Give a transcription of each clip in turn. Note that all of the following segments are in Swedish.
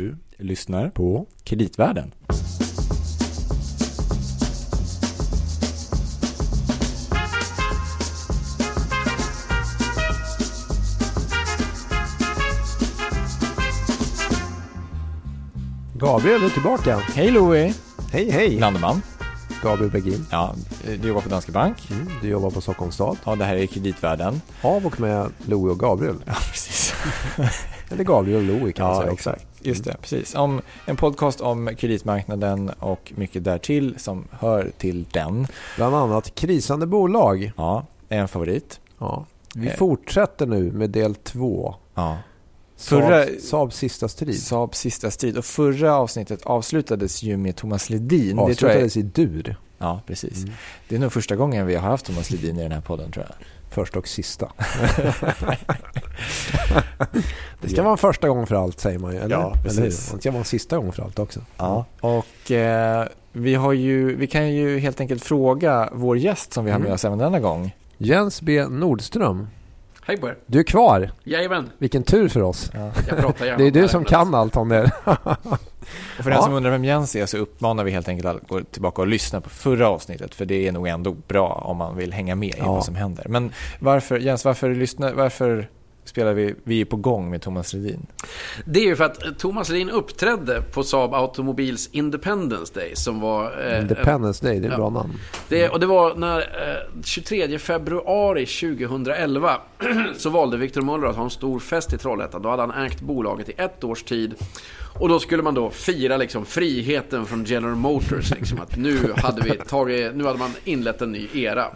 Du lyssnar på Kreditvärlden. Gabriel är tillbaka. Hej Louie! Hej hej! Landeman. Gabriel Bergin. Ja, du jobbar på Danske Bank. Mm, du jobbar på Stockholms stad. Ja, det här är Kreditvärlden. Av och med Louie och Gabriel. Ja, precis. Eller Gabriel Louie kan man Ja, säga exakt. Just det, precis. Om en podcast om kreditmarknaden och mycket därtill som hör till den. Bland annat krisande bolag. Ja, är en favorit. Ja. Vi Eh. fortsätter nu med del två. Ja. Förra- Saab, Saabs sista strid. Saabs sista strid. Och förra avsnittet avslutades ju med Thomas Ledin. Det tror jag, Avslutades i dur. ja, precis. Mm. Det är nog första gången vi har haft Thomas Ledin i den här podden tror jag. Första och sista. det ska vara en första gång för allt säger man ju. Eller? Ja, precis. Eller hur? Det ska vara en sista gång för allt också. Ja. Och eh, vi, har ju, vi kan ju helt enkelt fråga vår gäst som vi har med Mm. oss även denna gång. Jens B Nordström. Hej på er. Du är kvar. Jajamän, Vilken tur för oss. Ja. jag pratar gärna Det är du som kan allt om det. Och för Ja. den som undrar vem Jens är så uppmanar vi helt enkelt att gå tillbaka och lyssna på förra avsnittet. För det är nog ändå bra om man vill hänga med i Ja. vad som händer. Men varför, Jens, varför, lyssna, varför spelar vi Vi är på gång med Thomas Ledin? Det är ju för att eh, Thomas Ledin uppträdde på Saab Automobils Independence Day som var... eh, Independence Day, det är ett Ja. bra namn. Det, och det var när eh, 23 februari 2011 så valde Victor Muller att ha en stor fest i Trollhättan. Då hade han ägt bolaget i ett års tid. Och då skulle man då fira liksom friheten från General Motors. Liksom, att nu, hade vi tagit, nu hade man inlett en ny era.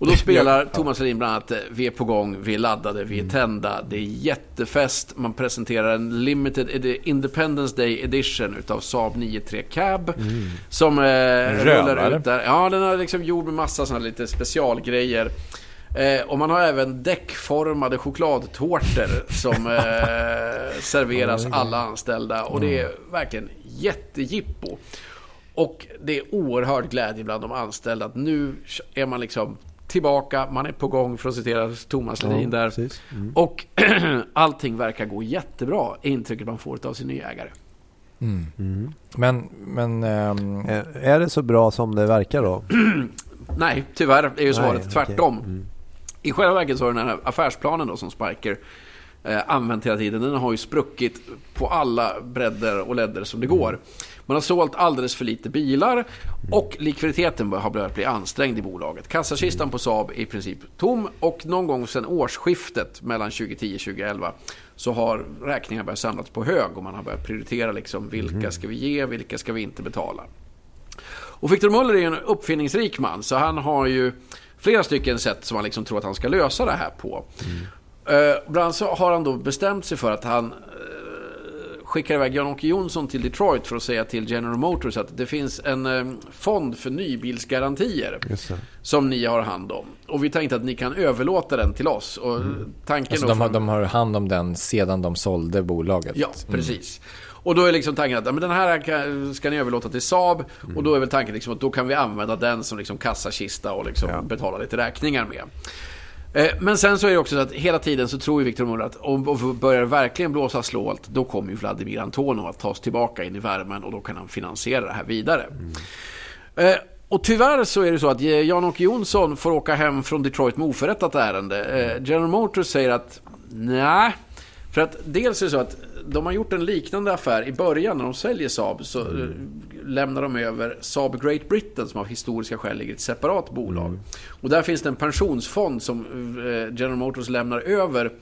Och då spelar Thomas Ledin bland annat eh, Vi är på gång, vi är laddade, vi är tända. Det är jättefest. Man presenterar en limited Independence Day edition utav Saab 93 Cab. Som eh, rullar ut där. Ja, den är liksom gjord med massa såna lite specialgrejer. Eh, och man har även däckformade chokladtårtor som eh, serveras alla anställda. Och det är verkligen jättejippo. Och det är oerhörd glädje bland de anställda att nu är man liksom tillbaka, man är på gång för att citera Thomas Ledin där. precis. Mm. Och allting verkar gå jättebra, är intrycket man får av sin nya ägare. Mm. Men, men ehm, Eh, Är det så bra som det verkar då? Nej, tyvärr är ju svaret Nej, tvärtom. okej. Mm. I själva verket så har den här affärsplanen då som Spiker eh, använt hela tiden, den har ju spruckit på alla bredder och ledder som det går. Man har sålt alldeles för lite bilar och likviditeten har börjat bli ansträngd i bolaget. Kassakistan på Saab är i princip tom och någon gång sedan årsskiftet mellan 2010 och 2011 så har räkningar börjat samlas på hög och man har börjat prioritera liksom vilka ska vi ge, vilka ska vi inte betala. Och Victor Muller är en uppfinningsrik man, så han har ju flera stycken sätt som han liksom tror att han ska lösa det här på. Eh, bland annat så har han då bestämt sig för att han eh, skickar iväg Jan-Åke Jonsson till Detroit för att säga till General Motors att det finns en eh, fond för nybilsgarantier som ni har hand om. Och vi tänkte att ni kan överlåta den till oss. Och tanken alltså de, har, från- de har hand om den sedan de sålde bolaget. Ja, precis. Och då är liksom tanken att ja, men den här ska ni överlåta till Saab. Och då är väl tanken liksom att då kan vi använda den som liksom kassakista och liksom Ja. betala lite räkningar med. Eh, men sen så är det också så att hela tiden så tror ju Victor Muller att om om börjar verkligen blåsa slålt då kommer ju Vladimir Antonov att tas tillbaka in i värmen och då kan han finansiera det här vidare. Mm. Och tyvärr så är det så att Jan-Åke Jonsson får åka hem från Detroit med oförrättat ärende. Eh, General Motors säger att nej, för att dels är det så att de har gjort en liknande affär i början när de säljer Saab. Så eh, lämnar de över Saab Great Britain som av historiska skäl ligger i ett separat bolag. Och där finns det en pensionsfond som eh, General Motors lämnar över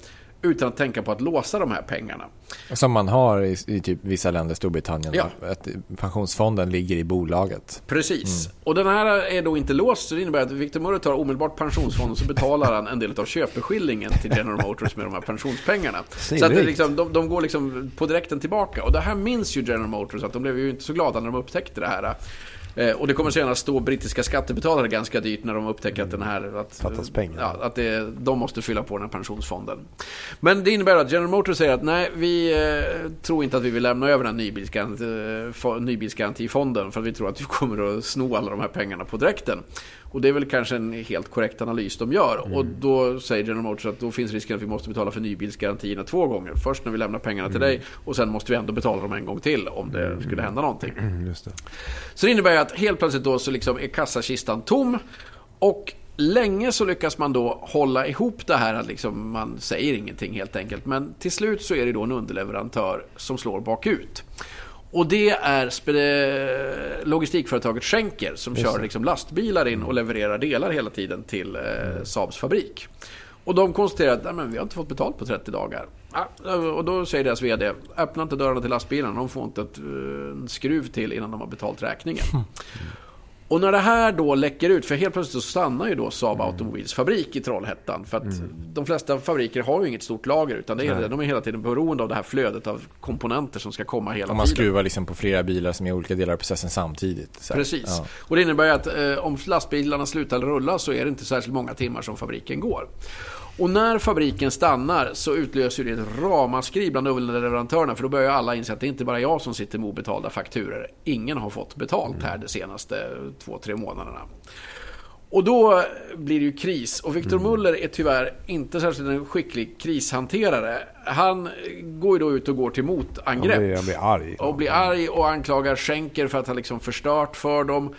utan att tänka på att låsa de här pengarna. Som man har i, i typ vissa länder, Storbritannien. Ja. Att pensionsfonden ligger i bolaget. Precis. Och den här är då inte låst, så det innebär att Victor Murray tar omedelbart pensionsfonden och så betalar han en del av köpeskillingen till General Motors med de här pensionspengarna. Så att det liksom, de, de går liksom på direkten tillbaka. Och det här minns ju General Motors, att de blev ju inte så glada när de upptäckte det här. Eh, Och det kommer senare stå brittiska skattebetalare ganska dyrt när de upptäcker att den här... Att, Fattas pengar. Ja, att det, de måste fylla på den här pensionsfonden. Men det innebär att General Motors säger att nej, vi eh, tror inte att vi vill lämna över den här nybilsgaranti, eh, fo- nybilsgarantifonden för att vi tror att vi kommer att sno alla de här pengarna på direkten. Och det är väl kanske en helt korrekt analys de gör. Mm. Och då säger General Motors att då finns risken att vi måste betala för nybilsgarantierna två gånger. Först när vi lämnar pengarna till Mm. dig och sen måste vi ändå betala dem en gång till om det skulle hända någonting. Mm, Just det. Så det innebär ju att helt plötsligt då så liksom är kassakistan tom. Och länge så lyckas man då hålla ihop det här att liksom man säger ingenting helt enkelt. Men till slut så är det då en underleverantör som slår bakut. Och det är spe- logistikföretaget Schenker som Just kör liksom lastbilar in och levererar delar hela tiden till eh, Saabs fabrik. Och de konstaterar att Nej, men vi har inte fått betalt på 30 dagar. Ja, och då säger deras VD, öppna inte dörrarna till lastbilarna, de får inte ett, eh, en skruv till innan de har betalt räkningen. Och när det här då läcker ut, för helt plötsligt så stannar ju då Saab Automobils fabrik i Trollhättan. För att de flesta fabriker har ju inget stort lager, utan det är, de är hela tiden beroende av det här flödet av komponenter som ska komma hela Om man tiden. skruvar liksom på flera bilar som är olika delar av processen samtidigt. Så. Precis. Ja. Och det innebär att eh, om lastbilarna slutar rulla så är det inte särskilt många timmar som fabriken går. Och när fabriken stannar så utlöser det ett ramaskri bland underleverantörerna för då börjar alla inse att det är inte bara jag som sitter med obetalda fakturer. Ingen har fått betalt här de senaste två, tre månaderna. Och då blir det ju kris. Och Victor Muller är tyvärr inte särskilt en skicklig krishanterare. Han går ju då ut och går till Han motangrepp blir, han blir arg. och blir arg och anklagar Schenker för att ha liksom förstört för dem.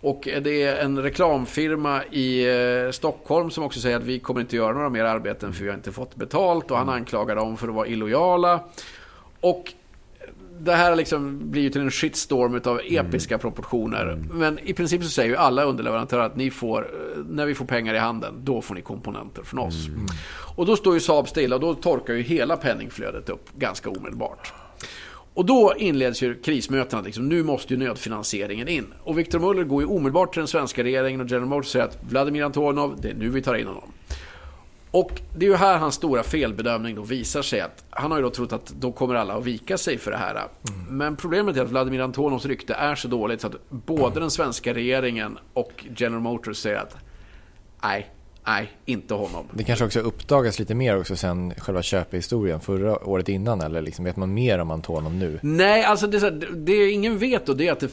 Och det är en reklamfirma i eh, Stockholm som också säger att vi kommer inte göra några mer arbeten för vi har inte fått betalt. Och han anklagar dem för att vara illojala. Och det här liksom blir ju till en shitstorm av episka proportioner. Men i princip så säger ju alla underleverantörer att ni får, eh, när vi får pengar i handen, då får ni komponenter från oss. Och då står ju Saab stilla och då torkar ju hela penningflödet upp ganska omedelbart. Och då inleds ju krismötena. Liksom, nu måste ju nödfinansieringen in. Och Victor Muller går ju omedelbart till den svenska regeringen och General Motors säger att Vladimir Antonov, det är nu vi tar in honom. Och det är ju här hans stora felbedömning då visar sig. att Han har ju då trott att då kommer alla att vika sig för det här. Men problemet är att Vladimir Antonovs rykte är så dåligt så att både den svenska regeringen och General Motors säger att nej, nej, inte honom. Det kanske också uppdagas lite mer också sen själva köpehistorien förra året innan eller liksom, vet man mer om Antonov nu? Nej, alltså det, är så här, det ingen vet och det är att det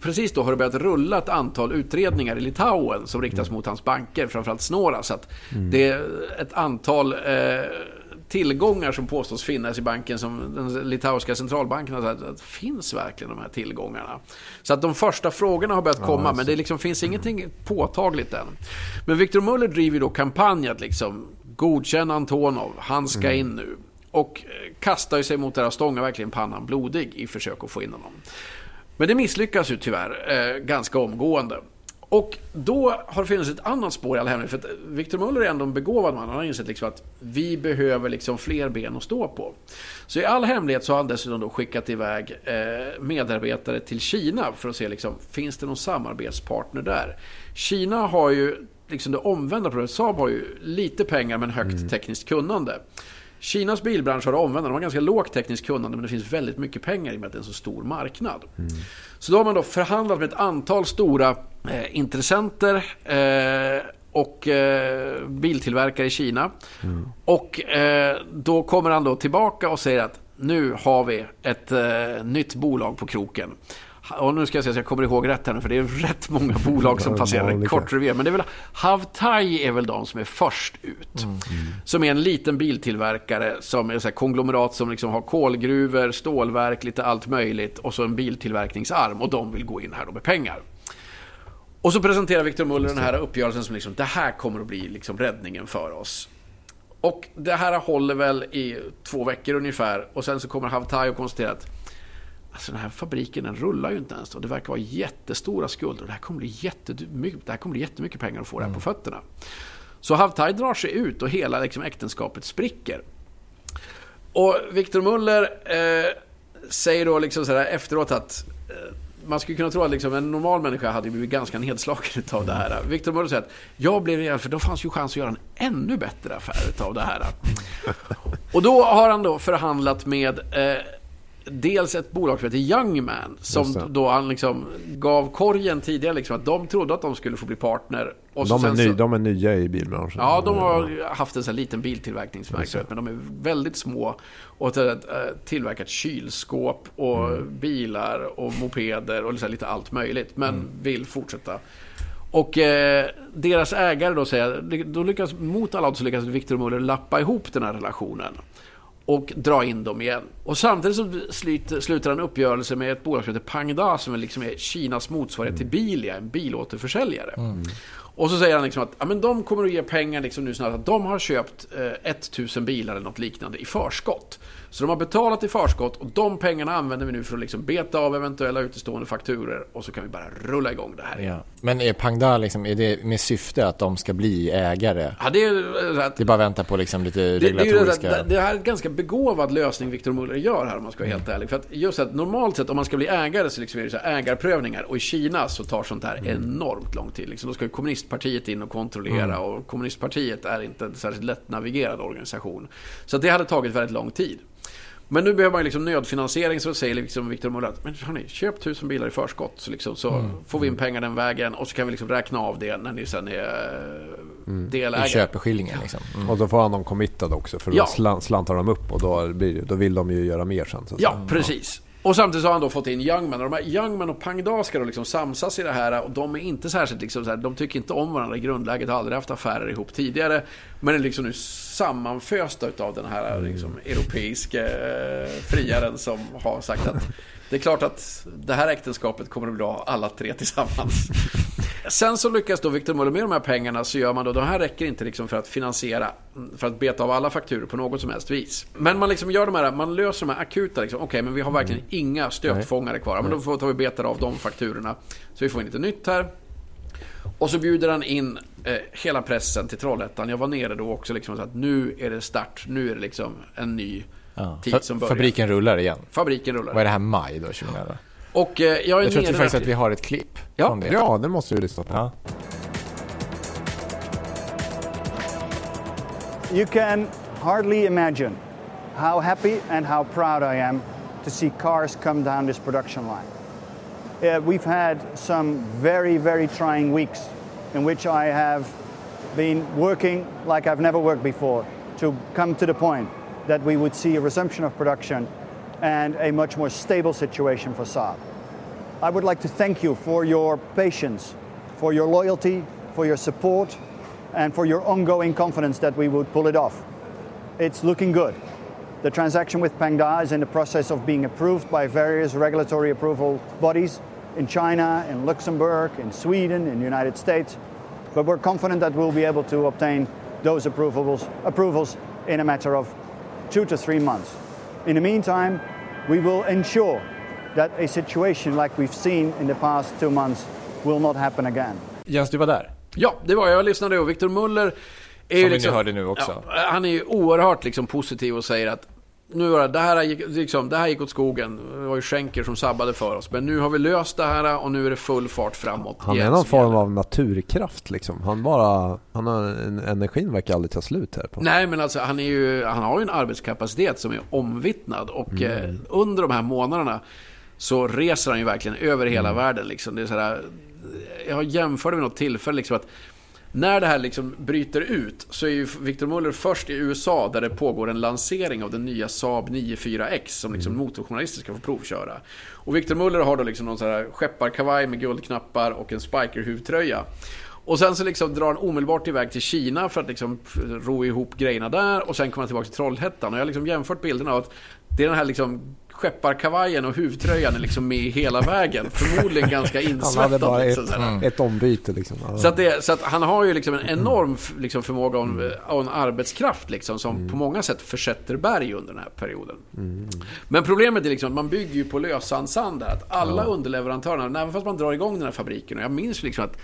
precis då har det börjat rulla ett antal utredningar i Litauen som riktas mot hans banker, framförallt Snora. Så att det är ett antal eh, tillgångar som påstås finnas i banken som den litauiska centralbanken har sagt att finns verkligen de här tillgångarna? Så att de första frågorna har börjat komma, men det liksom finns ingenting påtagligt än. Men Victor Muller driver då kampanj att liksom godkänna Antonov, han ska in nu. Och eh, kastar ju sig mot det här och stångar verkligen pannan blodig i försök att få in honom. Men det misslyckas ju tyvärr eh, ganska omgående. Och då har det funnits ett annat spår i all hemlighet. För Victor Muller är ändå en begåvad man. Han har insett liksom att vi behöver liksom fler ben att stå på. Så i all hemlighet så har han dessutom då skickat iväg eh, medarbetare till Kina för att se liksom, finns det någon samarbetspartner där. Kina har ju liksom det omvända problemet. Saab har ju lite pengar men högt tekniskt kunnande. Kinas bilbransch har det omvända. De har ganska lågt tekniskt kunnande men det finns väldigt mycket pengar i och med att det är en så stor marknad. Så då har man då förhandlat med ett antal stora eh, intressenter eh, och eh, biltillverkare i Kina. Och eh, då kommer han då tillbaka och säger att nu har vi ett eh, nytt bolag på kroken. Och nu ska jag säga så jag kommer ihåg rätt här nu, för det är rätt många bolag som passerar. En kort revy. Men det är väl Havtai är väl de som är först ut. Som är en liten biltillverkare som är så konglomerat som liksom har kolgruvor, stålverk, lite allt möjligt. Och så en biltillverkningsarm. Och de vill gå in här med pengar. Och så presenterar Victor Muller den här uppgörelsen som liksom, det här kommer att bli liksom räddningen för oss. Och det här håller väl i två veckor ungefär. Och sen så kommer Havtai och konstaterar att Alltså den här fabriken den rullar ju inte ens. Och det verkar vara jättestora skulder. Och det här kommer bli, jättemycket, det här kommer bli jättemycket pengar att få det här på fötterna. Så Havtai drar sig ut och hela liksom, äktenskapet spricker. Och Victor Muller eh, säger då liksom så här efteråt att eh, man skulle kunna tro att liksom en normal människa hade blivit ganska nedslagen av det här. Victor Muller säger att jag blev det för då fanns ju chans att göra en ännu bättre affär av det här. Och då har han då förhandlat med eh, dels ett bolag som heter Youngman. Som då han liksom gav korgen tidigare liksom att de trodde att de skulle få bli partner. Och De är, ny, så- de är nya i bilbranschen. Ja, de har haft en sån liten biltillverkningsverksamhet, men de är väldigt små och har tillverkat kylskåp och bilar och mopeder och här lite allt möjligt, men vill fortsätta. Och eh, deras ägare då säger, då lyckas, mot alla odds lyckas Victor Muller lappa ihop den här relationen. Och dra in dem igen. Och samtidigt så sluter, sluter han uppgörelse med ett bolag som heter Pangda som är, liksom är Kinas motsvarighet till Bilia, en bilåterförsäljare. Mm. Och så säger han liksom att ja, men de kommer att ge pengar liksom nu snart. Att de har köpt eh, 1000 bilar eller något liknande i förskott. Så de har betalat i förskott och de pengarna använder vi nu för att liksom beta av eventuella utestående fakturer och så kan vi bara rulla igång det här. Ja. Men är Pangda liksom, är det med syfte att de ska bli ägare? Ja, det är... Att, det är bara vänta på liksom lite regulatoriska... Det, det, det här är en ganska begåvad lösning Victor Muller gör här om man ska vara helt mm. ärlig. För att just att normalt sett om man ska bli ägare så liksom är det så ägarprövningar och i Kina så tar sånt här mm. enormt lång tid. Liksom, då ska kommunistpartiet in och kontrollera mm. och kommunistpartiet är inte en särskilt lättnavigerad organisation. Så det hade tagit väldigt lång tid. Men nu behöver man liksom nödfinansiering så säger liksom Victor Muller att men hörni, köp tusen bilar i förskott så, liksom, så mm. får vi in pengar den vägen och så kan vi liksom räkna av det när ni sen är mm. delägare. I köpeskillingen liksom. Mm. Och då får han dem committad också för då ja. slantar de upp och då, blir, då vill de ju göra mer sen. ja, precis. Och samtidigt så har han då fått in Youngman. Och de här Youngman och Pangda ska då liksom samsas i det här. Och de är inte särskilt liksom så här, de tycker inte om varandra i grundläget. Har aldrig haft affärer ihop tidigare. Men är liksom nu sammanfösta av den här liksom, europeiska eh, friaren som har sagt att det är klart att det här äktenskapet kommer att bli bra alla tre tillsammans. Sen så lyckas då Victor Muller med de här pengarna så gör man då, de här räcker inte liksom för att finansiera, för att beta av alla fakturer på något som helst vis. Men man liksom gör de här, man löser de här akuta liksom, okej okay, men vi har verkligen mm. inga stötfångare kvar. Men då får vi beta av de fakturorna. Så vi får in lite nytt här. Och så bjuder han in eh, hela pressen till Trollhättan. Jag var nere då också liksom sa att nu är det start, nu är det liksom en ny ja. tid som börjar. Fabriken rullar igen? Fabriken rullar. Vad är det här, maj då, 2011? Och eh, jag är Jag tror att vi faktiskt att vi har ett klipp ja. från det. Ja, det måste vi lyssna på. Ja. You can hardly imagine how happy and how proud I am to see cars come down this production line. Uh, we've had some very, very trying weeks in which I have been working like I've never worked before to come to the point that we would see a resumption of production and a much more stable situation for Saab. I would like to thank you for your patience, for your loyalty, for your support, and for your ongoing confidence that we would pull it off. It's looking good. The transaction with Pangda is in the process of being approved by various regulatory approval bodies in China, in Luxembourg, in Sweden, in the United States. But we're confident that we'll be able to obtain those approvals, approvals in a matter of two to three months. In the meantime, we will ensure that a situation like we've seen in the past two months will not happen again. Jens, du var där? Ja, det var jag. Jag lyssnade och Victor Muller är Som liksom, vi hörde nu också. Ja, han är ju oerhört liksom positiv och säger att nu var det, det, här gick, liksom, det här gick åt skogen. Det var ju skänker som sabbade för oss. Men nu har vi löst det här och nu är det full fart framåt. Han är någon form av naturkraft liksom. Han bara, han har, energin verkar aldrig ta slut här. På. Nej men alltså han, är ju, han har ju en arbetskapacitet som är omvittnad. Och mm. eh, under de här månaderna så reser han ju verkligen över hela mm. världen. Liksom. Det är så jag jämförde vid något tillfälle liksom att när det här liksom bryter ut så är ju Victor Muller först i USA där det pågår en lansering av den nya Saab 94X som liksom mm. motorjournalister ska få provköra. Och Victor Muller har då liksom någon sån här skepparkavaj med guldknappar och en spiker-huvtröja. Och sen så liksom drar han omedelbart iväg till Kina för att liksom ro ihop grejerna där och sen kommer han tillbaka till Trollhättan. Och jag har liksom jämfört bilderna av att det är den här liksom skepparkavajen och huvtröjan är liksom med hela vägen. Förmodligen ganska insvettad. Han hade bara liksom, ett, ett ombyte liksom. Så, att, det, så att han har ju liksom en enorm liksom, förmåga och en, mm. och en arbetskraft liksom, som mm. på många sätt försätter berg under den här perioden. Mm. Men problemet är liksom att man bygger ju på lösan sand där. Att alla ja. underleverantörerna, även fast man drar igång den här fabriken. Och jag minns liksom att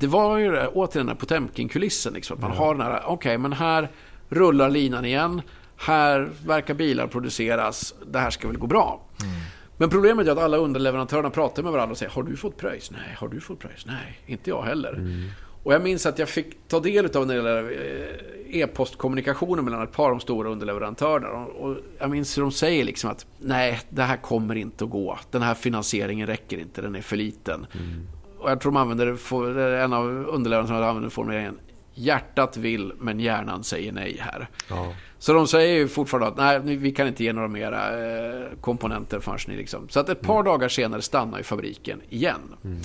det var ju återigen den här Potemkin-kulissen. Liksom, att man ja. har den här, okej okay, men här rullar linan igen här verkar bilar produceras, det här ska väl gå bra. Mm. Men problemet är att alla underleverantörerna pratar med varandra och säger Har du fått pröjs? Nej. Har du fått pröjs? Nej, inte jag heller. Mm. Och jag minns att jag fick ta del av den eh, e-postkommunikationen mellan ett par av de stora underleverantörerna. Och jag minns hur de säger liksom att nej, det här kommer inte att gå. Den här finansieringen räcker inte, den är för liten. Mm. Och jag tror de använder, en av underleverantörerna använder formuleringen Hjärtat vill men hjärnan säger nej här. Ja. Så de säger ju fortfarande att nej, vi kan inte ge några mera eh, komponenter förrän ni liksom. Så att ett par mm. dagar senare stannar ju fabriken igen. Mm.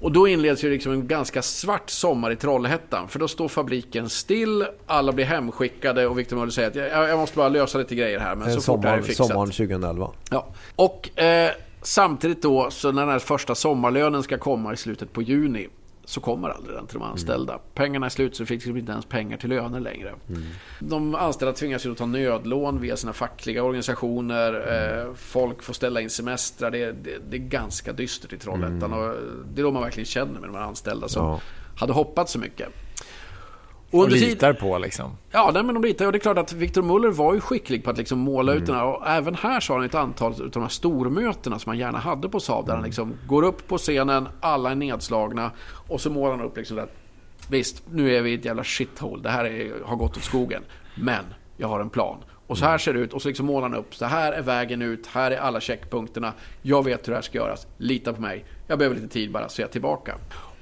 Och då inleds ju liksom en ganska svart sommar i Trollhättan. För då står fabriken still, alla blir hemskickade och Victor Muller säger att jag, jag måste bara lösa lite grejer här. Men så fort det här är fixat. Sommaren 2011. Ja. Och eh, samtidigt då, så när den här första sommarlönen ska komma i slutet på juni så kommer aldrig den till de anställda. Mm. Pengarna är slut så fick de inte ens pengar till löner längre. Mm. De anställda tvingas ju att ta nödlån via sina fackliga organisationer. Mm. Eh, folk får ställa in semestrar. Det är, det, det är ganska dystert i Trollhättan. Mm. Och det är då man verkligen känner med de här anställda som ja. hade hoppats så mycket. Och, och litar på liksom. Ja, nej, men de litar. Och det är klart att Victor Muller var ju skicklig på att liksom måla mm. ut den här. Och även här så har han ett antal av de här stormötena som han gärna hade på Saab. Där han mm. liksom går upp på scenen, alla är nedslagna. Och så målar han upp liksom att visst, nu är vi i ett jävla shithole. Det här är, har gått åt skogen. Men jag har en plan. Och så här mm. ser det ut. Och så liksom målar han upp. Så här är vägen ut. Här är alla checkpunkterna. Jag vet hur det här ska göras. Lita på mig. Jag behöver lite tid bara så jag är tillbaka.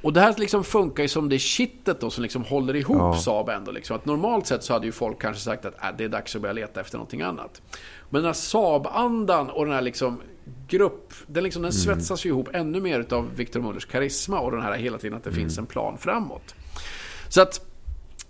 Och det här liksom funkar ju som det kittet då som liksom håller ihop ja. Saab ändå. Liksom. Att normalt sett så hade ju folk kanske sagt att äh, det är dags att börja leta efter någonting annat. Men den här Saab-andan och den här liksom grupp, den, liksom, den mm. svetsas ju ihop ännu mer av Victor Mullers karisma och den här hela tiden att det mm. finns en plan framåt. Så att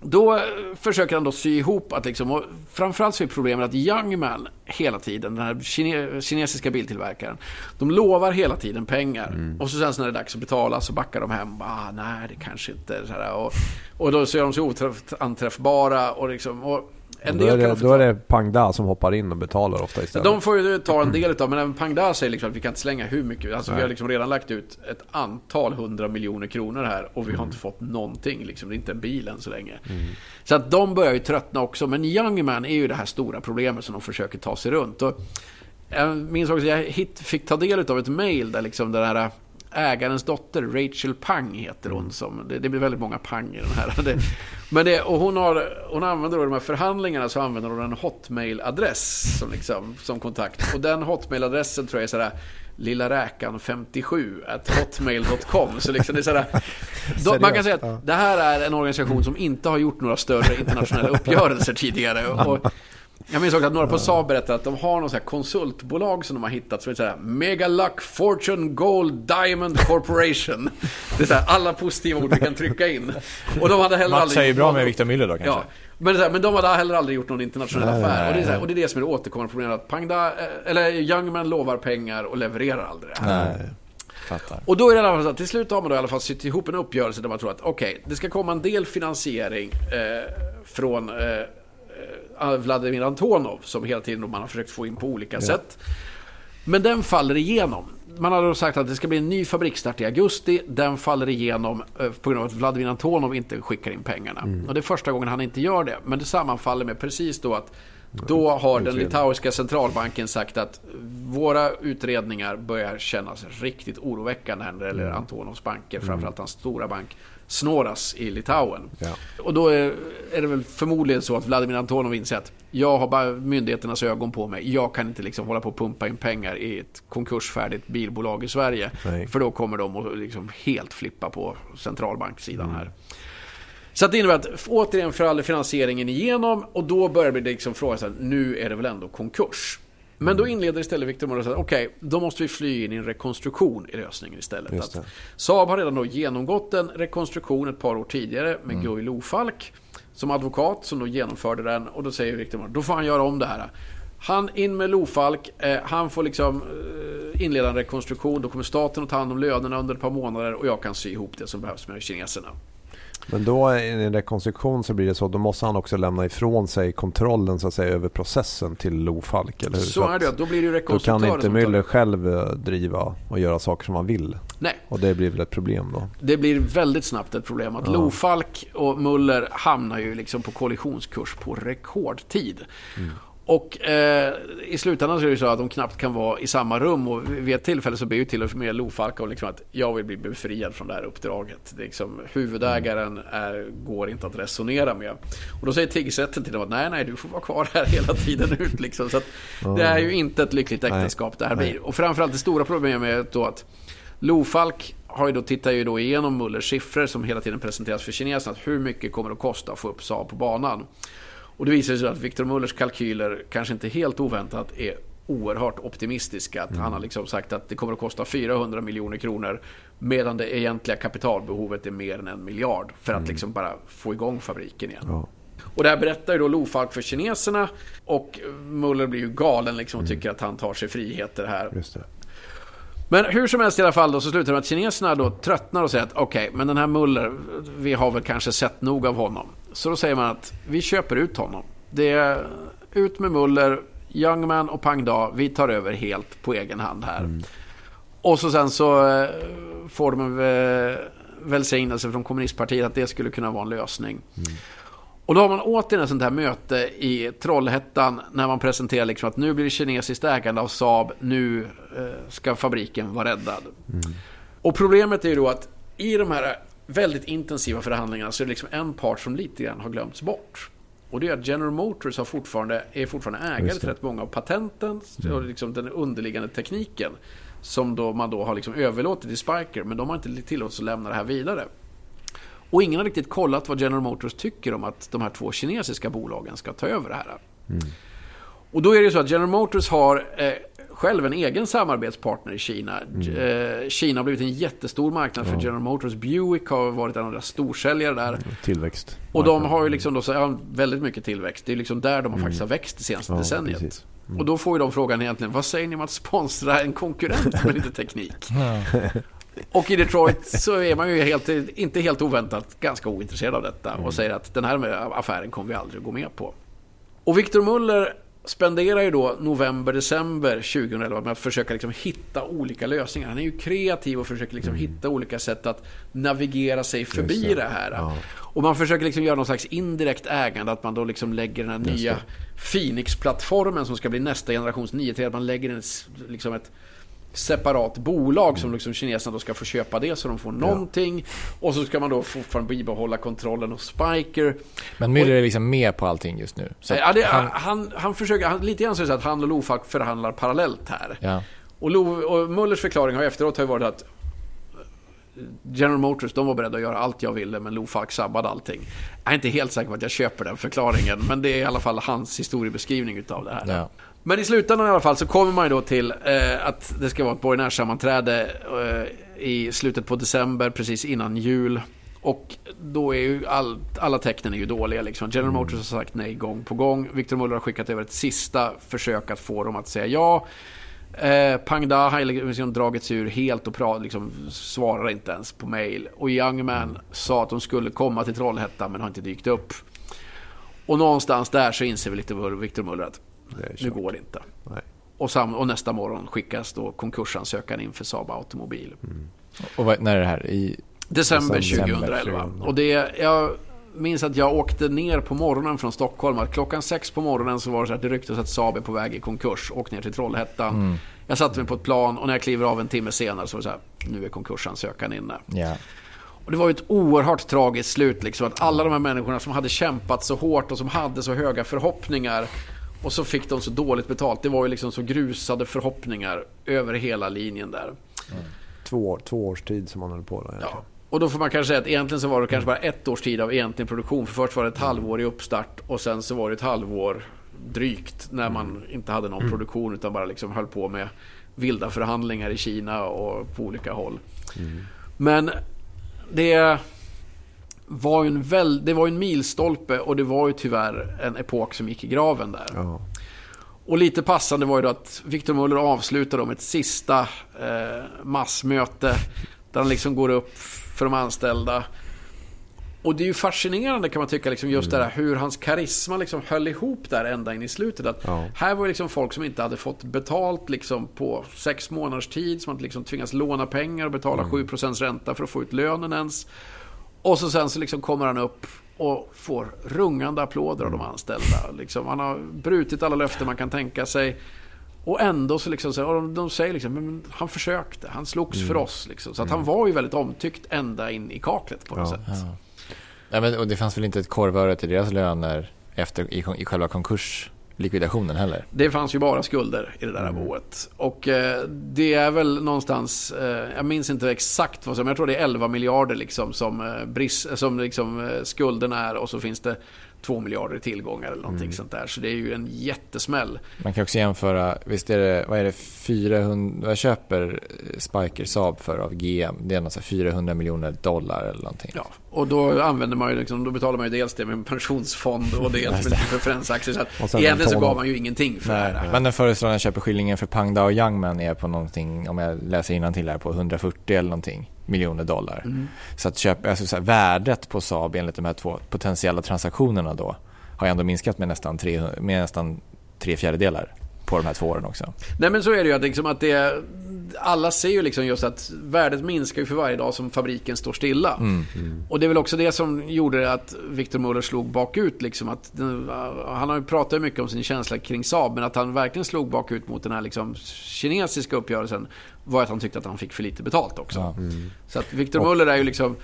då försöker han då sy ihop att liksom, och framförallt så är problemet att Youngman hela tiden, den här kine, kinesiska biltillverkaren, de lovar hela tiden pengar. Mm. Och så sen så när det är dags att betala så backar de hem. Ah, nej, det kanske inte... Så här, och, och då så är de så oträffbara och liksom... Och, en då, är det, då är det Pangda som hoppar in och betalar ofta istället. De får ju ta en del utav, men även Pangda säger liksom att vi kan inte slänga hur mycket. Alltså vi har liksom redan lagt ut ett antal hundra miljoner kronor här och vi har inte fått någonting. Liksom. Det är inte en bil än så länge. Mm. Så att de börjar ju tröttna också. Men Youngman är ju det här stora problemet som de försöker ta sig runt. Och jag minns också att jag fick ta del av ett mail där liksom den här ägarens dotter, Rachel Pang heter hon. Som, det, det, blir väldigt många pang i den här. Det, men det, och hon, har, hon använder då de här förhandlingarna så använder hon en hotmail-adress som, liksom, som kontakt. Och den hotmail-adressen tror jag är sådär Lilla räkan 57 at hotmail.com. Så liksom det är sådär, då, man kan säga att det här är en organisation som inte har gjort några större internationella uppgörelser tidigare. Och, jag minns också att några på Saab berättade att de har något konsultbolag som de har hittat som heter så här Megaluck Fortune Gold Diamond Corporation. Det är så här, alla positiva ord vi kan trycka in. Och de hade heller Mats aldrig... säger bra med Victor Müller då kanske? Ja. Men, här, men de hade heller aldrig gjort någon internationell nej, affär. Och det, är så här, och det är det som är det återkommande problemet. Att Pangda, eh, eller Youngman lovar pengar och levererar aldrig. Nej. Fattar. Och då är det i alla fall så att till slut har man då i alla fall sytt ihop en uppgörelse där man tror att okej, okay, det ska komma en del finansiering eh, från eh, Vladimir Antonov som hela tiden man har försökt få in på olika ja. sätt. Men den faller igenom. Man har då sagt att det ska bli en ny fabriksstart i augusti. Den faller igenom eh, på grund av att Vladimir Antonov inte skickar in pengarna. Mm. Och det är första gången han inte gör det. Men det sammanfaller med precis då att då har den litauiska centralbanken sagt att våra utredningar börjar kännas riktigt oroväckande när det gäller mm. Antonovs banker, mm. framförallt hans stora bank Snoras i Litauen. Ja. Och då är, är, det väl förmodligen så att Vladimir Antonov inser att jag har bara myndigheternas ögon på mig. Jag kan inte liksom hålla på och pumpa in pengar i ett konkursfärdigt bilbolag i Sverige. Nej. För då kommer de att liksom helt flippa på centralbanksidan mm. här. Så det innebär att återigen faller finansieringen igenom och då börjar det liksom fråga sig, nu är det väl ändå konkurs. Men då inleder istället Victor Muller att okej, okay, då måste vi fly in i en rekonstruktion i lösningen istället. Att Saab har redan då genomgått en rekonstruktion ett par år tidigare med mm. Guy Lofalk som advokat som då genomförde den och då säger Victor Muller, då får han göra om det här. Han in med Lofalk, eh, han får liksom eh, inleda en rekonstruktion, då kommer staten att ta hand om lönerna under ett par månader och jag kan sy ihop det som behövs med kineserna. Men då i en rekonstruktion så blir det så, då måste han också lämna ifrån sig kontrollen så att säga över processen till Lofalk, eller hur? Så, är det, då blir det Då kan inte Müller själv eh, driva och göra saker som han vill. Nej. Och det blir väl ett problem då? Det blir väldigt snabbt ett problem. Att ja. Lofalk och Muller hamnar ju liksom på kollisionskurs på rekordtid. Mm. Och eh, i slutändan så är det så att de knappt kan vara i samma rum. Och vid ett tillfälle så ber ju till och med Lofalk om liksom att jag vill bli befriad från det här uppdraget. Det är liksom, huvudägaren är, går inte att resonera med. Och då säger tingsrätten till dem att nej, nej, du får vara kvar här hela tiden ut. Liksom. Så att det är ju inte ett lyckligt äktenskap det här blir. Och framförallt det stora problemet är då att Lofalk har ju då, tittar ju då igenom Mullers siffror som hela tiden presenteras för kineserna. Hur mycket kommer det att kosta att få upp Saab på banan? Och det visar sig att Victor Mullers kalkyler, kanske inte helt oväntat, är oerhört optimistisk. Att Han har liksom sagt att det kommer att kosta 400 miljoner kronor medan det egentliga kapitalbehovet är mer än en miljard för att liksom bara få igång fabriken igen. Ja. Och det här berättar ju då Lofalk för kineserna och Muller blir ju galen liksom och tycker att han tar sig friheter här. Men hur som helst i alla fall då så slutar det med att kineserna då tröttnar och säger att okej, men den här Muller, vi har väl kanske sett nog av honom. Så då säger man att vi köper ut honom. Det är ut med Muller, Youngman och Pang Da, vi tar över helt på egen hand här. Och så sen så eh, får de en eh, välsignelse från kommunistpartiet att det skulle kunna vara en lösning. Och då har man återigen ett sånt här möte i Trollhättan när man presenterar liksom att nu blir det kinesiskt ägande av Saab, nu eh, ska fabriken vara räddad. Och problemet är ju då att i de här väldigt intensiva förhandlingarna så är det liksom en part som lite grann har glömts bort. Och det är att General Motors har fortfarande, är fortfarande ägare till rätt många av patenten och liksom den underliggande tekniken. Som då man då har liksom överlåtit till Spiker, men de har inte tillåtits att lämna det här vidare. Och ingen har riktigt kollat vad General Motors tycker om att de här två kinesiska bolagen ska ta över det här. Och då är det ju så att General Motors har eh, själv en egen samarbetspartner i Kina. Eh, Kina har blivit en jättestor marknad för General Motors. Buick har varit en av deras storsäljare där. Tillväxt. Och de har ju liksom då, så, ja, väldigt mycket tillväxt. Det är liksom där de har faktiskt har växt det senaste Ja, decenniet. precis. Och då får ju de frågan egentligen, vad säger ni om att sponsra en konkurrent med lite teknik? Och i Detroit så är man ju helt, inte helt oväntat ganska ointresserad av detta och säger att den här affären kommer vi aldrig att gå med på. Och Victor Muller spenderar ju då november, december 2011 med att försöka liksom hitta olika lösningar. Han är ju kreativ och försöker liksom hitta olika sätt att navigera sig förbi det. det. här. Ja. Och man försöker liksom göra någon slags indirekt ägande, att man då liksom lägger den här nya Phoenix-plattformen som ska bli nästa generations 9 att man lägger en, liksom ett separat bolag som liksom kineserna då ska få köpa det så de får någonting. Och så ska man då fortfarande bibehålla kontrollen hos Spiker. Men Müller är liksom med på allting just nu. Ja, det, han, han, han, försöker, han, lite grann så att han och Lofak förhandlar parallellt här. ja. Och, Lo, och Mullers förklaring har efteråt har varit att General Motors, de var beredda att göra allt jag ville, men Lofak sabbade allting. Jag är inte helt säker på att jag köper den förklaringen, men det är i alla fall hans historiebeskrivning utav det här. Ja. Men i slutändan i alla fall så kommer man ju då till eh, att det ska vara ett borgenärssammanträde eh, i slutet på december, precis innan jul. Och då är ju all, alla tecknen är ju dåliga. Liksom. General Motors har sagt nej gång på gång. Victor Muller har skickat över ett sista försök att få dem att säga ja. Eh, Pang Da har liksom dragit sig ur helt och liksom, svarar inte ens på mail. Och Youngman sa att de skulle komma till Trollhättan men har inte dykt upp. Och någonstans där så inser väl lite Victor Muller att nu går det inte. Nej. Och, sam, och nästa morgon skickas då konkursansökan in för Saab Automobil. Och vad, när är det här? I, December December 2011. 2011. Och det, jag minns att jag åkte ner på morgonen från Stockholm. Att klockan sex på morgonen så var det så att det rycktes att Saab är på väg i konkurs. Åk ner till Trollhättan. Jag satte mig på ett plan och när jag kliver av en timme senare så var det så här. Nu är konkursansökan inne. ja. Och det var ju ett oerhört tragiskt slut. Liksom, att alla de här människorna som hade kämpat så hårt och som hade så höga förhoppningar. Och så fick de så dåligt betalt. Det var ju liksom så grusade förhoppningar över hela linjen där. Två, år- två års tid som man höll på egentligen. Ja. Och då får man kanske säga att egentligen så var det kanske bara ett års tid av egentlig produktion. För först var det ett halvår i uppstart och sen så var det ett halvår drygt när man inte hade någon produktion utan bara liksom höll på med vilda förhandlingar i Kina och på olika håll. Men det var en, väl, det var en milstolpe och det var ju tyvärr en epok som gick i graven där. Ja. Och lite passande var ju då att Victor Muller avslutade om ett sista eh, massmöte. Där han liksom går upp för de anställda. Och det är ju fascinerande kan man tycka, liksom just det här hur hans karisma liksom höll ihop där ända in i slutet. Att Ja. Här var det liksom folk som inte hade fått betalt liksom på sex månaders tid. Som hade liksom tvingats låna pengar och betala 7% ränta för att få ut lönen ens. Och så sen så liksom kommer han upp och får rungande applåder av de anställda. Liksom, han har brutit alla löften man kan tänka sig. Och ändå så liksom, så, de, de säger liksom, men, han försökte, han slogs för oss. Liksom. Så att han var ju väldigt omtyckt ända in i kaklet på något Ja. sätt. Ja. Ja, men, och det fanns väl inte ett korvöre till deras löner efter, i, i själva konkurslikvidationen heller? Det fanns ju bara skulder i det där boet. Och eh, det är väl någonstans, eh, jag minns inte exakt vad som, jag tror det är 11 miljarder liksom som, eh, bris, som liksom, eh, skulden är och så finns det 2 miljarder i tillgångar eller någonting Mm. sånt där. Så det är ju en jättesmäll. Man kan också jämföra, visst är det, vad är det, 400, vad köper Spiker Saab för av GM? Det är något så här 400 miljoner dollar eller någonting. Ja, och då använder man ju liksom, då betalar man ju dels det med en pensionsfond och dels med lite preferensaktier. Så Och att egentligen så gav man ju ingenting för det här. Men den föreslagna köpeskillingen för Pangda Youngman är på någonting, om jag läser till här, på 140 eller någonting miljoner dollar. Mm. Så att köp, alltså så här, värdet på Saab enligt de här två potentiella transaktionerna då har ändå minskat med nästan, 300, med nästan tre fjärdedelar på de här två åren också. Nej men så är det ju att, liksom att det, alla ser ju liksom just att värdet minskar ju för varje dag som fabriken står stilla. Mm. Och det är väl också det som gjorde att Victor Muller slog bakut. Liksom att han har ju pratat mycket om sin känsla kring Saab, men att han verkligen slog bakut mot den här liksom kinesiska uppgörelsen var att han tyckte att han fick för lite betalt också. Ja. Så att Victor Muller är ju liksom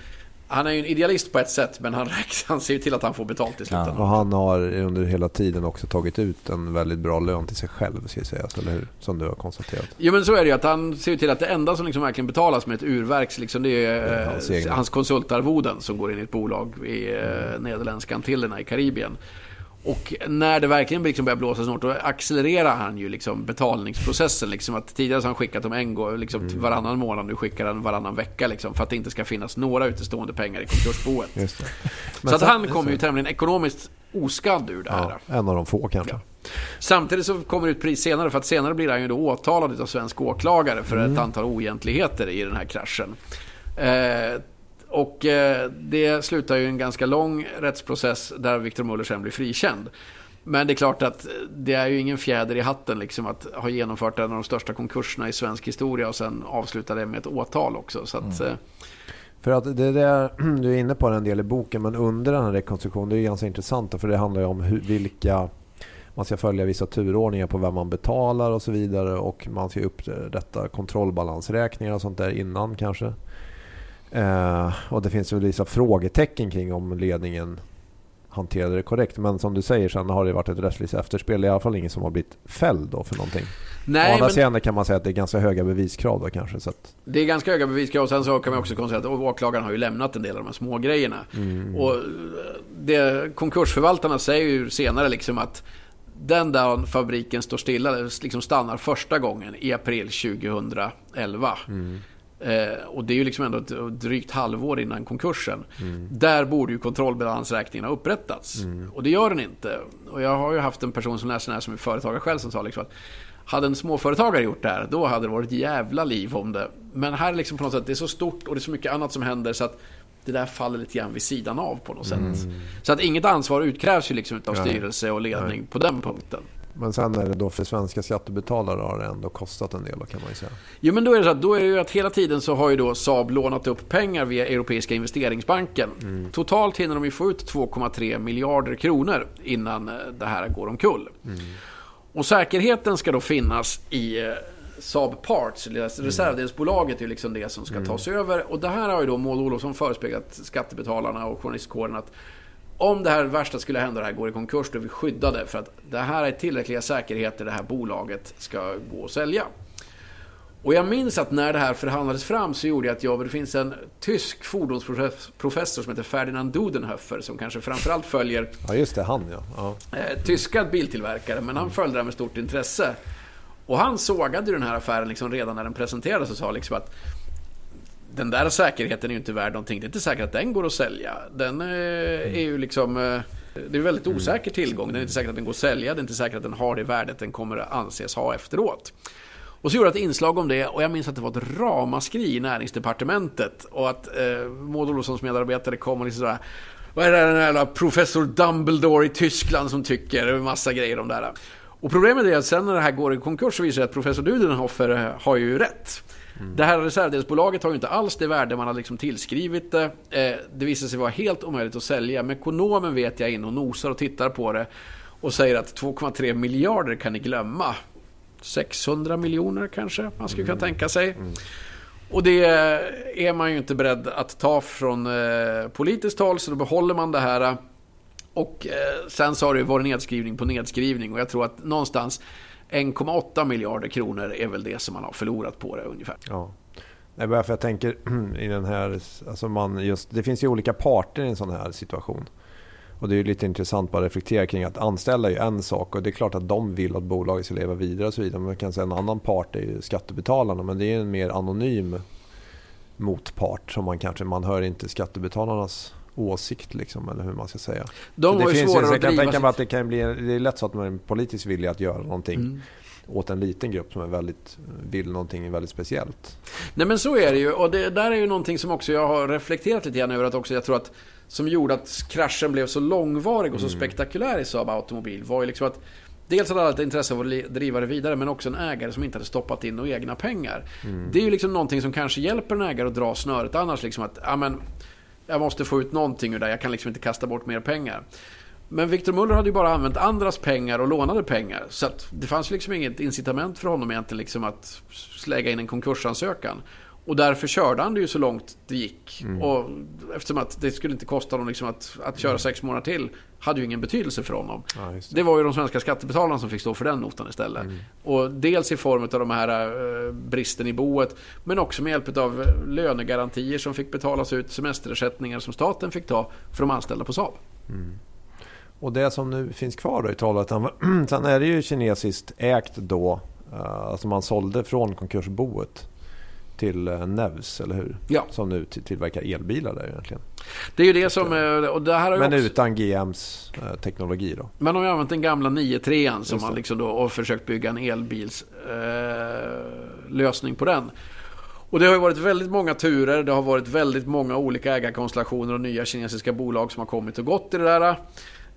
han är ju en idealist på ett sätt, men han, han ser ju till att han får betalt i slutändan. Och han har under hela tiden också tagit ut en väldigt bra lön till sig själv, ska sägas, eller hur? Som du har konstaterat. Jo men så är det ju att han ser ju till att det enda som liksom verkligen betalas med ett urverk, liksom, det är är eh, hans hans, konsultarvoden som går in i ett bolag i eh, Nederländska Antillerna i Karibien. Och när det verkligen liksom börjar blåsa snart, då accelererar han ju liksom betalningsprocessen. Liksom att tidigare har han skickat dem en gång liksom Mm. varannan månad, nu skickar han varannan vecka. Liksom, för att det inte ska finnas några utestående pengar i konkursboet. Så att sen- han kommer ju tämligen ekonomiskt oskadd ur det här. Ja, en av de få kanske. Ja. Samtidigt så kommer det ut pris senare, för att senare blir han ju då åtalad av svensk åklagare för Mm. ett antal oegentligheter i den här kraschen. Eh, och eh, det slutar ju i en ganska lång rättsprocess där Victor Muller sen blir frikänd. Men det är klart att det är ju ingen fjäder i hatten liksom att ha genomfört en av de största konkurserna i svensk historia och sen avsluta det med ett åtal också. Så att, eh, För att det där, du är inne på en del i boken, men under den här rekonstruktionen, det är ju ganska intressant då, för det handlar ju om hur, vilka man ska följa vissa turordningar på vem man betalar och så vidare och man ska upprätta kontrollbalansräkningar och sånt där innan kanske. Eh, och det finns väl vissa frågetecken kring om ledningen hanterade det korrekt. Men som du säger sen har det varit ett rättsligt efterspel. I alla fall ingen som har blivit fälld då för någonting. Å nej, andra men sidan kan man säga att det är ganska höga beviskrav då kanske. Så att, det är ganska höga beviskrav. Och sen så kan man också konstatera att åklagaren har ju lämnat en del av de här små grejerna. Och eh, det, konkursförvaltarna säger ju senare liksom att den där fabriken står stilla, liksom stannar första gången i april 2011. Eh, och det är ju liksom ändå ett drygt halvår innan konkursen. Där borde ju kontrollbalansräkningen ha upprättats. Och det gör den inte. Och jag har ju haft en person som läser den här som är företagare själv som sa liksom att hade en småföretagare gjort det här, då hade det varit jävla liv om det. Men här är liksom på något sätt, det är så stort och det är så mycket annat som händer så att det där faller lite grann vid sidan av på något sätt. Så att inget ansvar utkrävs ju liksom av Nej. styrelse och ledning på den punkten. Men sen är det då för svenska skattebetalare har det ändå kostat en del kan man ju säga. Jo men då är det så att, då är det ju att hela tiden så har ju då Saab lånat upp pengar via Europeiska investeringsbanken. Totalt hinner de ju få ut 2,3 miljarder kronor innan eh, det här går omkull. Och säkerheten ska då finnas i eh, Saab Parts, deras reservdelsbolaget är liksom det som ska tas över. Och det här har ju då Maud Olofsson förespeglat skattebetalarna och journalistkåren att om det här värsta skulle hända det här går i konkurs, då är vi skyddade. För att det här är tillräckliga säkerheter det här bolaget ska gå och sälja. Och jag minns att när det här förhandlades fram så gjorde jag ett jobb. Det finns en tysk fordonsprofessor som heter Ferdinand Dudenhöfer som kanske framförallt följer Ja just det, han ja. ja. eh, tyska biltillverkare, men han följde det här med stort intresse. Och han sågade ju den här affären liksom redan när den presenterades och sa liksom att den där säkerheten är ju inte värd någonting. Det är inte säkert att den går att sälja. Den eh, är ju liksom... Eh, det är väldigt osäker tillgång. Det är inte säkert att den går att sälja. Det är inte säkert att den har det värdet den kommer att anses ha efteråt. Och så gjorde jag ett inslag om det och jag minns att det var ett ramaskri i näringsdepartementet. Och att eh, Maud Olofssons medarbetare kom och liksom sådär Vad är det den här professor Dumbledore i Tyskland som tycker? En massa grejer om det här. Och problemet är att sen när det här går i konkurs så visar det att professor Dudenhofer eh, har ju rätt. Det här reservdelsbolaget har ju inte alls det värde man har liksom tillskrivit det. Eh, det visar sig vara helt omöjligt att sälja. Men ekonomen vet jag in och nosar och tittar på det och säger att 2,3 miljarder kan ni glömma. 600 miljoner kanske man skulle kunna tänka sig. Och det är man ju inte beredd att ta från eh, politiskt håll så då behåller man det här. Och eh, sen så har det ju varit nedskrivning på nedskrivning och jag tror att någonstans 1,8 miljarder kronor är väl det som man har förlorat på det ungefär. Ja. Nej, för jag tänker i den här, alltså man just, det finns ju olika parter i en sån här situation. Och det är ju lite intressant att reflektera kring att anställa är ju en sak och det är klart att de vill att bolaget ska leva vidare och så vidare. Man kan säga en annan part är ju skattebetalarna men det är en mer anonym motpart som man kanske, man hör inte skattebetalarnas åsikt liksom, eller hur man ska säga. De har ju finns, svårare att driva tänka mig att det kan bli, det är lätt så att man är politiskt villig att göra någonting Mm. åt en liten grupp som är väldigt, vill någonting väldigt speciellt. Nej men så är det ju och det där är ju någonting som också jag har reflekterat lite grann över att också jag tror att som gjorde att kraschen blev så långvarig och så spektakulär i Saab Automobil var ju liksom att Dels hade alla ett intresse av att driva det vidare men också en ägare som inte hade stoppat in några egna pengar. Det är ju liksom någonting som kanske hjälper en ägare att dra snöret annars liksom att ja, men, jag måste få ut någonting ur det, jag kan liksom inte kasta bort mer pengar. Men Victor Muller hade ju bara använt andras pengar och lånade pengar. Så att det fanns liksom inget incitament för honom egentligen liksom att lägga in en konkursansökan. Och därför körde han det ju så långt det gick. Och eftersom att det skulle inte kosta honom liksom att, att köra sex månader till hade ju ingen betydelse för honom. Ja, det. Det var ju de svenska skattebetalarna som fick stå för den notan istället. Och dels i form av de här eh, bristen i boet, men också med hjälp av eh, lönegarantier som fick betalas ut, semesterersättningar som staten fick ta för de anställda på Saab. Och det som nu finns kvar då i Trollhättan, sen är det ju kinesiskt ägt då. Alltså man sålde från konkursboet till eh, Nevs, eller hur? Ja. Som nu till- tillverkar elbilar där egentligen. Det är ju det som... eh, Och det här har Men också, utan GMs eh, teknologi då. Man har ju använt den gamla 9.3 som Just man liksom då och försökt bygga en elbils eh, på den. Och det har ju varit väldigt många turer, det har varit väldigt många olika ägarkonstellationer och nya kinesiska bolag som har kommit och gått i det där.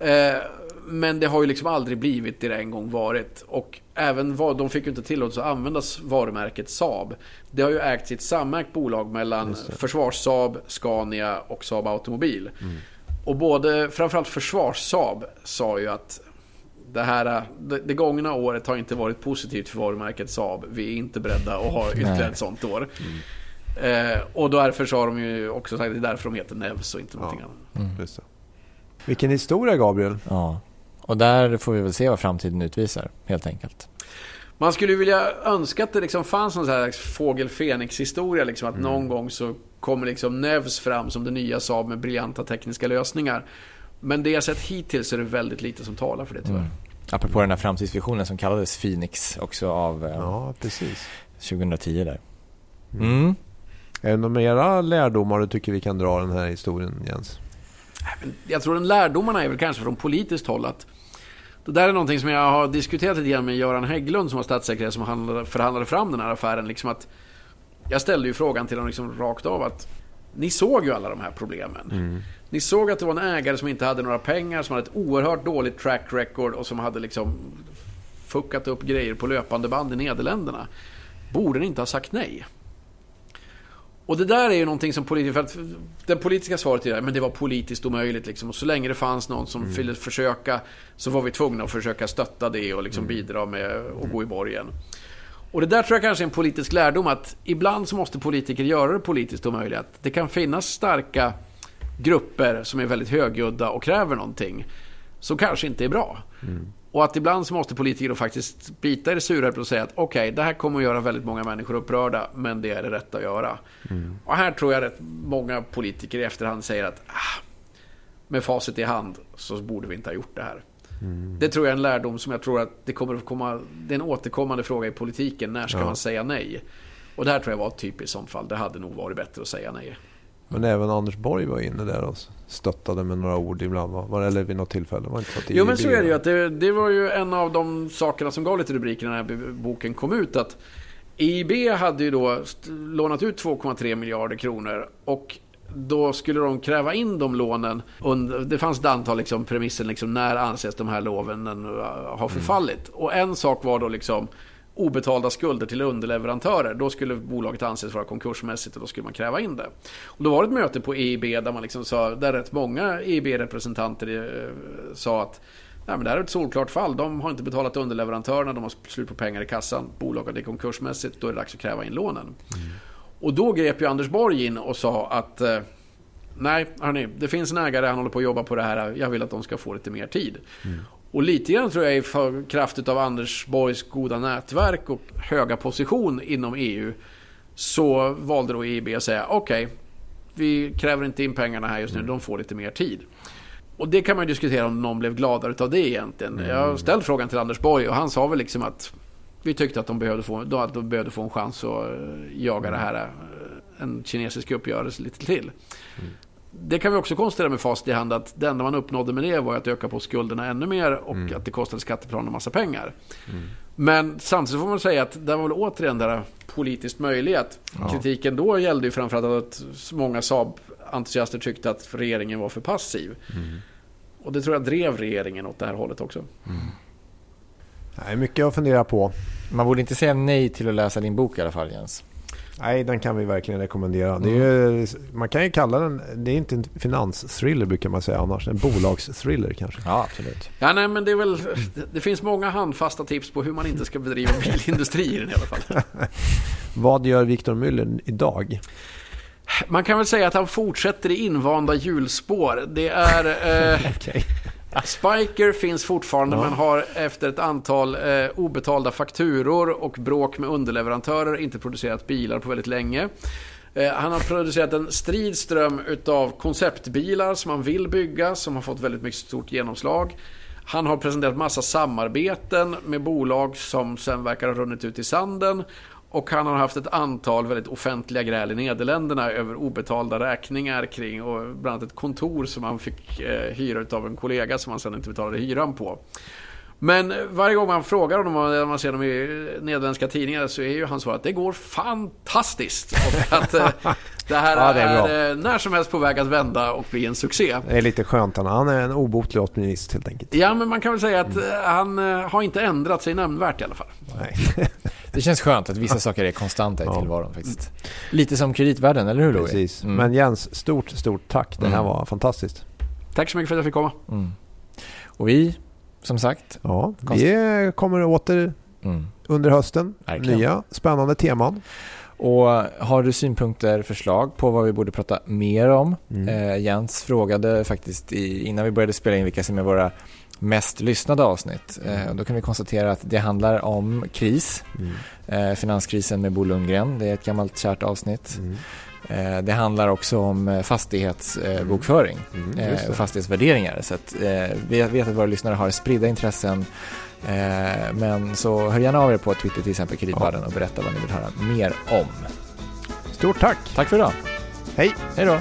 Eh, men det har ju liksom aldrig blivit det det en gång varit. Och även vad, de fick ju inte tillåtelse att använda varumärket Saab. Det har ju ägts i ett samägt bolag mellan Försvars-Saab, Scania och Saab Automobil. Och både, framförallt Försvars-Saab sa ju att det här, det, det gångna året har inte varit positivt för varumärket Saab. Vi är inte beredda att ha ytterligare ett sånt år. Eh, och därför så har de ju också sagt att det är därför de heter Nevs och inte någonting annat. Just det. Vilken historia Gabriel. Ja. Och där får vi väl se vad framtiden utvisar, helt enkelt. Man skulle vilja önska att det liksom fanns någon sån här fågel Fenix historia liksom att någon gång så kommer liksom Nevs fram som det nya Saab med briljanta tekniska lösningar. Men det jag sett hittills är det väldigt lite som talar för det tyvärr. Mm. Apropå den här framtidsvisionen som kallades Phoenix också av eh, Ja, precis. 2010 där. Mm. Är det några mera lärdomar du tycker vi kan dra den här historien Jens? Jag tror den lärdomarna är väl kanske från politiskt håll att det där är någonting som jag har diskuterat lite grann med Göran Hägglund som var statssekreterare som handlade, förhandlade fram den här affären. Liksom att jag ställde ju frågan till dem liksom rakt av att ni såg ju alla de här problemen. Ni såg att det var en ägare som inte hade några pengar, som hade ett oerhört dåligt track record och som hade liksom fuckat upp grejer på löpande band i Nederländerna. Borde ni inte ha sagt nej? Och det där är ju någonting som politiker... För att den politiska svaret är men det var politiskt omöjligt. Liksom. Och så länge det fanns någon som ville försöka så var vi tvungna att försöka stötta det och liksom bidra med att gå i borgen. Och det där tror jag kanske är en politisk lärdom att ibland så måste politiker göra det politiskt omöjligt. Att Det kan finnas starka grupper som är väldigt högljudda och kräver någonting som kanske inte är bra. Och att ibland så måste politiker faktiskt bita i det sura och säga att okej, det här kommer att göra väldigt många människor upprörda, men det är det rätta att göra. Och här tror jag att många politiker i efterhand säger att ah, med facit i hand så borde vi inte ha gjort det här. Det tror jag är en lärdom som jag tror att det kommer att komma, det är en återkommande fråga i politiken. När ska Ja. man säga nej? Och det här tror jag var ett typiskt sånt fall. Det hade nog varit bättre att säga nej. Men även Anders Borg var inne där och stöttade med några ord ibland. va? Var, eller vid något tillfälle. Var inte Jo men så är det ju. Att det, det var ju en av de sakerna som gav lite rubriker när den här boken kom ut. Att EIB hade ju då lånat ut 2,3 miljarder kronor. Och då skulle de kräva in de lånen. Det fanns ett antal liksom, premisser. Liksom, när anses de här loven uh, ha förfallit? Och en sak var då liksom obetalda skulder till underleverantörer. Då skulle bolaget anses vara konkursmässigt och då skulle man kräva in det. Och då var det ett möte på EIB där man liksom sa, där rätt många EIB-representanter eh, sa att Nej, men det här är ett solklart fall. De har inte betalat underleverantörerna, de har slut på pengar i kassan. Bolaget är konkursmässigt, då är det dags att kräva in lånen. Och då grep ju Anders Borg in och sa att eh, Nej, hörni, det finns en ägare, han håller på att jobba på det här. Jag vill att de ska få lite mer tid. Och lite grann tror jag i kraft av Anders Borgs goda nätverk och höga position inom EU så valde då EIB att säga okej, vi kräver inte in pengarna här just nu, de får lite mer tid. Och det kan man ju diskutera om någon blev gladare av det egentligen. Jag har ställt frågan till Anders Borg och han sa väl liksom att vi tyckte att de behövde få, att de behövde få en chans att eh, jaga det här, eh, en kinesisk uppgörelse lite till. Det kan vi också konstatera med facit i hand att det enda man uppnådde med det var att öka på skulderna ännu mer och att det kostade skattebetalarna en massa pengar. Men samtidigt får man säga att det var väl återigen där politiskt möjlighet. Kritiken då gällde ju framförallt att många Saab-entusiaster tyckte att regeringen var för passiv. Och det tror jag drev regeringen åt det här hållet också. Nej, mycket att fundera på. Man borde inte säga nej till att läsa din bok i alla fall Jens. Nej, den kan vi verkligen rekommendera. Det är ju, man kan ju kalla den, det är inte en finansthriller brukar man säga annars. En bolagsthriller kanske. Ja, absolut. Ja, nej, men det är väl... Det, finns många handfasta tips på hur man inte ska bedriva bilindustri i den i alla fall. Vad gör Victor Müller idag? Man kan väl säga att han fortsätter i invanda hjulspår. Det är... Eh, Okej. Spiker finns fortfarande Ja. men har efter ett antal eh, obetalda fakturor och bråk med underleverantörer inte producerat bilar på väldigt länge. Eh, han har producerat en strid ström utav konceptbilar som han vill bygga som har fått väldigt mycket stort genomslag. Han har presenterat massa samarbeten med bolag som sen verkar ha runnit ut i sanden. Och han har haft ett antal väldigt offentliga gräl i Nederländerna över obetalda räkningar kring och bland annat ett kontor som han fick eh, hyra av en kollega som han sen inte betalade hyran på. Men varje gång man frågar honom, när man ser honom i eh, nederländska tidningar, så är ju hans svar att det går fantastiskt. Och att eh, det här Ja, det är är, eh, när som helst på väg att vända och bli en succé. Det är lite skönt. Han- Han är en obotlig optimist helt enkelt. Ja, men man kan väl säga att eh, han eh, har inte ändrat sig nämnvärt i alla fall. Nej. Det känns skönt att vissa saker är konstanta i Ja. tillvaron faktiskt. Lite som kreditvärlden, eller hur Louis? Precis. Mm. Men Jens, stort, stort tack. Det här Mm. var fantastiskt. Tack så mycket för att jag fick komma. Mm. Och vi, som sagt, Ja, vi kommer åter mm. under hösten. Verkligen. Nya spännande teman. Och har du synpunkter, förslag på vad vi borde prata mer om? Mm. Eh, Jens frågade faktiskt i, innan vi började spela in vilka som är våra mest lyssnade avsnitt. Eh, då kan vi konstatera att det handlar om kris. Mm. Eh, finanskrisen med Bo Lundgren, det är ett gammalt kärt avsnitt. Mm. Eh, det handlar också om eh, fastighetsbokföring Mm, eh, just det. och fastighetsvärderingar. Så eh, vi vet att våra lyssnare har spridda intressen. Eh, men så hör gärna av er på Twitter till exempel Kreditvärlden och berätta vad ni vill höra mer om. Stort tack. Tack för idag. Hej. Hej då.